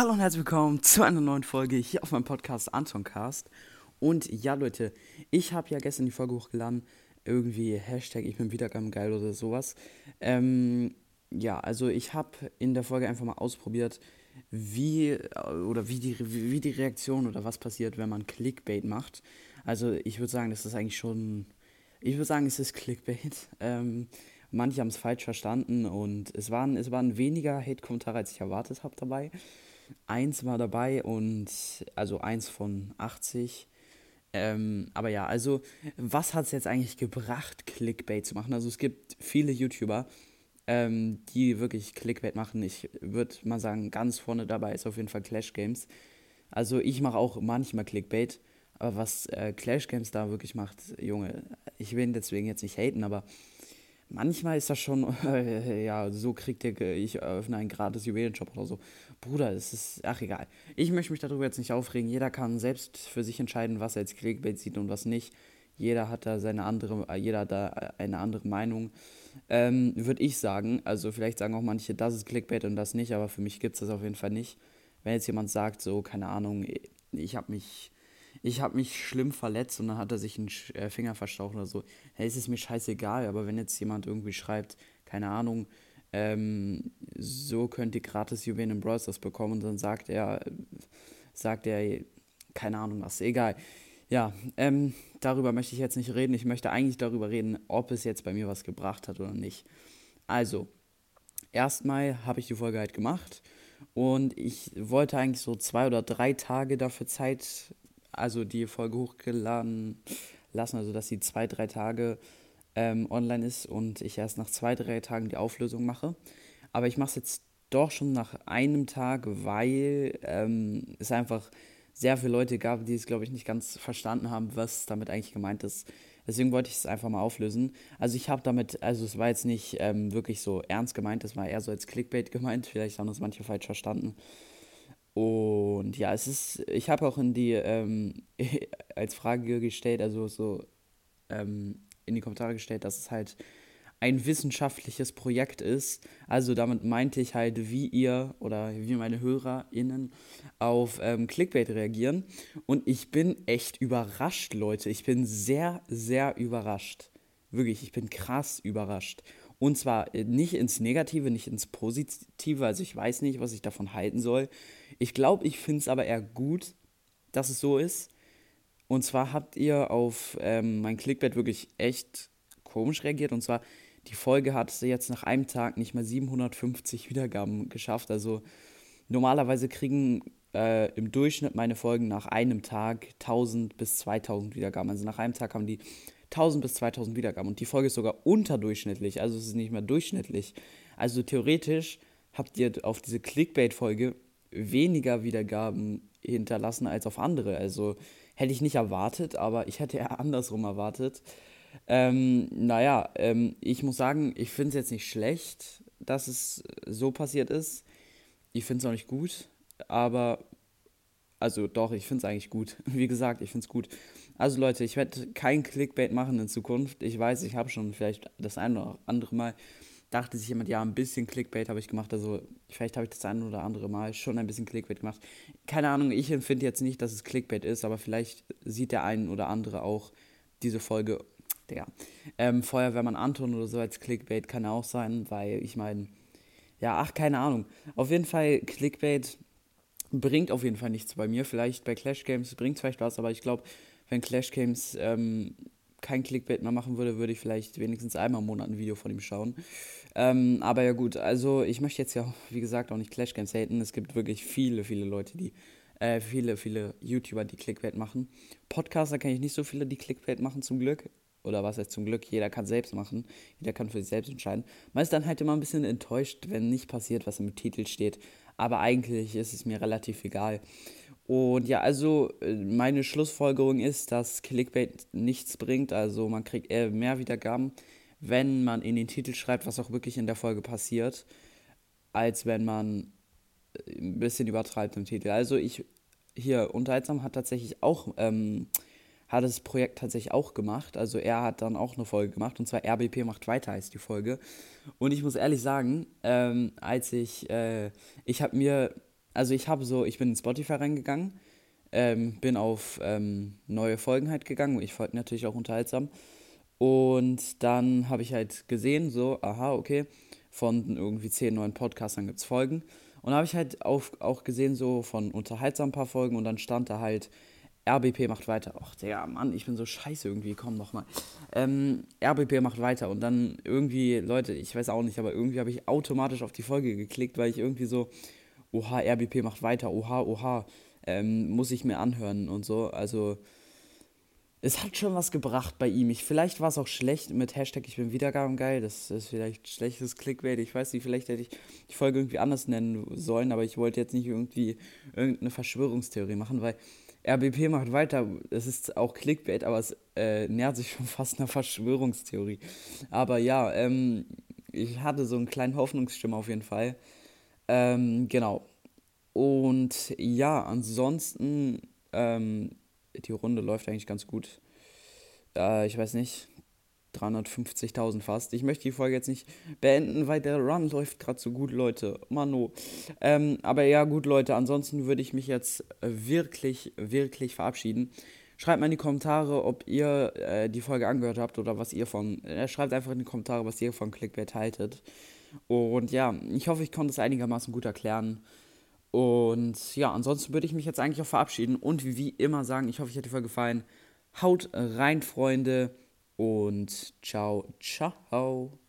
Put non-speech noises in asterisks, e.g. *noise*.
Hallo und herzlich willkommen zu einer neuen Folge hier auf meinem Podcast Antoncast. Und ja, Leute, ich habe ja gestern die Folge hochgeladen. Irgendwie Hashtag ich bin wiedergaben geil oder sowas. Ähm, ja, also ich habe in der Folge einfach mal ausprobiert, wie oder wie die, wie die Reaktion oder was passiert, wenn man Clickbait macht. Also ich würde sagen, das ist eigentlich schon. Ich würde sagen, es ist Clickbait. *laughs* Ähm, manche haben es falsch verstanden und es waren, es waren weniger Hate-Kommentare, als ich erwartet habe dabei eins war dabei und also eins von 80. Ähm, aber ja, also was hat es jetzt eigentlich gebracht, Clickbait zu machen? Also es gibt viele YouTuber, ähm, die wirklich Clickbait machen. Ich würde mal sagen, ganz vorne dabei ist auf jeden Fall Clash Games. Also ich mache auch manchmal Clickbait, aber was äh, Clash Games da wirklich macht, Junge, ich will deswegen jetzt nicht haten, aber manchmal ist das schon, äh, ja, so kriegt ihr, ich öffne einen gratis Juwelenshop oder so. Bruder, es ist, ach egal. Ich möchte mich darüber jetzt nicht aufregen. Jeder kann selbst für sich entscheiden, was er als Clickbait sieht und was nicht. Jeder hat da seine andere, äh, jeder hat da eine andere Meinung. Ähm, Würde ich sagen. Also vielleicht sagen auch manche, das ist Clickbait und das nicht, aber für mich gibt es das auf jeden Fall nicht. Wenn jetzt jemand sagt, so, keine Ahnung, ich habe mich ich habe mich schlimm verletzt und dann hat er sich einen äh, Finger verstaucht oder so. Hey, es ist mir scheißegal, aber wenn jetzt jemand irgendwie schreibt, keine Ahnung, ähm, so könnt ihr gratis Juwelen im Browsers bekommen und dann sagt er, sagt er, keine Ahnung was, egal. Ja, ähm, darüber möchte ich jetzt nicht reden. Ich möchte eigentlich darüber reden, ob es jetzt bei mir was gebracht hat oder nicht. Also, erstmal habe ich die Folge halt gemacht und ich wollte eigentlich so zwei oder drei Tage dafür Zeit also die Folge hochgeladen lassen, also dass sie zwei, drei Tage ähm, online ist und ich erst nach zwei, drei Tagen die Auflösung mache. Aber ich mache es jetzt doch schon nach einem Tag, weil ähm, es einfach sehr viele Leute gab, die es, glaube ich, nicht ganz verstanden haben, was damit eigentlich gemeint ist. Deswegen wollte ich es einfach mal auflösen. Also ich habe damit, also es war jetzt nicht ähm, wirklich so ernst gemeint, das war eher so als Clickbait gemeint. Vielleicht haben das manche falsch verstanden. Und ja, es ist, ich habe auch in die, ähm, *laughs* als Frage gestellt, also so ähm, in die Kommentare gestellt, dass es halt ein wissenschaftliches Projekt ist. Also damit meinte ich halt, wie ihr oder wie meine HörerInnen auf ähm, Clickbait reagieren. Und ich bin echt überrascht, Leute. Ich bin sehr, sehr überrascht. Wirklich, ich bin krass überrascht. Und zwar äh, nicht ins Negative, nicht ins Positive. Also ich weiß nicht, was ich davon halten soll. Ich glaube, ich finde es aber eher gut, dass es so ist. Und zwar habt ihr auf ähm, mein Clickbait wirklich echt komisch reagiert. Und zwar, die Folge hat jetzt nach einem Tag nicht mal 750 Wiedergaben geschafft. Also normalerweise kriegen äh, im Durchschnitt meine Folgen nach einem Tag 1000 bis 2000 Wiedergaben. Also nach einem Tag haben die 1000 bis 2000 Wiedergaben. Und die Folge ist sogar unterdurchschnittlich, also es ist nicht mehr durchschnittlich. Also theoretisch habt ihr auf diese Clickbait-Folge weniger Wiedergaben hinterlassen als auf andere. Also hätte ich nicht erwartet, aber ich hätte eher andersrum erwartet. Ähm, naja, ähm, ich muss sagen, ich finde es jetzt nicht schlecht, dass es so passiert ist. Ich finde es auch nicht gut, aber also doch, ich finde es eigentlich gut. *laughs* Wie gesagt, ich finde es gut. Also Leute, ich werde kein Clickbait machen in Zukunft. Ich weiß, ich habe schon vielleicht das eine oder andere Mal, dachte sich jemand, ja, ein bisschen Clickbait habe ich gemacht. Also vielleicht habe ich das eine oder andere Mal schon ein bisschen Clickbait gemacht. Keine Ahnung, ich empfinde jetzt nicht, dass es Clickbait ist, aber vielleicht sieht der ein oder andere auch diese Folge. Digga. Ähm, Feuerwehrmann Anton oder so als Clickbait kann auch sein, weil ich meine, ja, ach, keine Ahnung. Auf jeden Fall Clickbait bringt auf jeden Fall nichts bei mir. Vielleicht bei Clash Games bringt es vielleicht was, aber ich glaube, wenn Clash Games ähm, kein Clickbait mehr machen würde, würde ich vielleicht wenigstens einmal im Monat ein Video von ihm schauen. Ähm, aber ja gut, also ich möchte jetzt ja, wie gesagt, auch nicht Clash Games haten. Es gibt wirklich viele, viele Leute, die, äh, viele, viele YouTuber, die Clickbait machen. Podcaster kenne ich nicht so viele, die Clickbait machen, zum Glück. Oder was heißt zum Glück, jeder kann selbst machen, jeder kann für sich selbst entscheiden. Man ist dann halt immer ein bisschen enttäuscht, wenn nicht passiert, was im Titel steht aber eigentlich ist es mir relativ egal. Und ja, also äh, meine Schlussfolgerung ist, dass Clickbait nichts bringt. Also man kriegt eher mehr Wiedergaben, wenn man in den Titel schreibt, was auch wirklich in der Folge passiert, als wenn man äh, ein bisschen übertreibt im Titel. Also ich hier, Unterhaltsam hat tatsächlich auch ähm, hat das Projekt tatsächlich auch gemacht. Also er hat dann auch eine Folge gemacht und zwar RBP macht weiter heißt die Folge. Und ich muss ehrlich sagen, ähm, als ich, äh, ich habe mir also ich habe so, ich bin in Spotify reingegangen, ähm, bin auf ähm, neue Folgen halt gegangen. Ich folge natürlich auch unterhaltsam. Und dann habe ich halt gesehen, so, aha, okay, von irgendwie zehn neuen Podcastern gibt es Folgen. Und habe ich halt auf, auch gesehen, so von unterhaltsam ein paar Folgen und dann stand da halt, RBP macht weiter. Ach, der Mann, ich bin so scheiße irgendwie, komm nochmal. Ähm, RBP macht weiter und dann irgendwie, Leute, ich weiß auch nicht, aber irgendwie habe ich automatisch auf die Folge geklickt, weil ich irgendwie so, oha, RBP macht weiter, oha, oha, ähm, muss ich mir anhören und so. Also, es hat schon was gebracht bei ihm. Ich, vielleicht war es auch schlecht mit Hashtag Ich bin Wiedergabengeil. Das ist vielleicht schlechtes Clickbait. Ich weiß nicht, vielleicht hätte ich die Folge irgendwie anders nennen sollen, aber ich wollte jetzt nicht irgendwie irgendeine Verschwörungstheorie machen, weil RBP macht weiter. Es ist auch Clickbait, aber es äh, nähert sich schon *laughs* fast einer Verschwörungstheorie. Aber ja, ähm, ich hatte so einen kleinen Hoffnungsstimme auf jeden Fall. Ähm, genau. Und ja, ansonsten, ähm, die Runde läuft eigentlich ganz gut. Äh, ich weiß nicht, 350.000 fast. Ich möchte die Folge jetzt nicht beenden, weil der Run läuft gerade so gut, Leute. Mano. Ähm, aber ja, gut, Leute. Ansonsten würde ich mich jetzt wirklich, wirklich verabschieden. Schreibt mal in die Kommentare, ob ihr äh, die Folge angehört habt oder was ihr von. Äh, schreibt einfach in die Kommentare, was ihr von Clickbait haltet. Und ja, ich hoffe, ich konnte es einigermaßen gut erklären. Und ja, ansonsten würde ich mich jetzt eigentlich auch verabschieden und wie immer sagen, ich hoffe, euch hat die Folge gefallen. Haut rein, Freunde und ciao, ciao.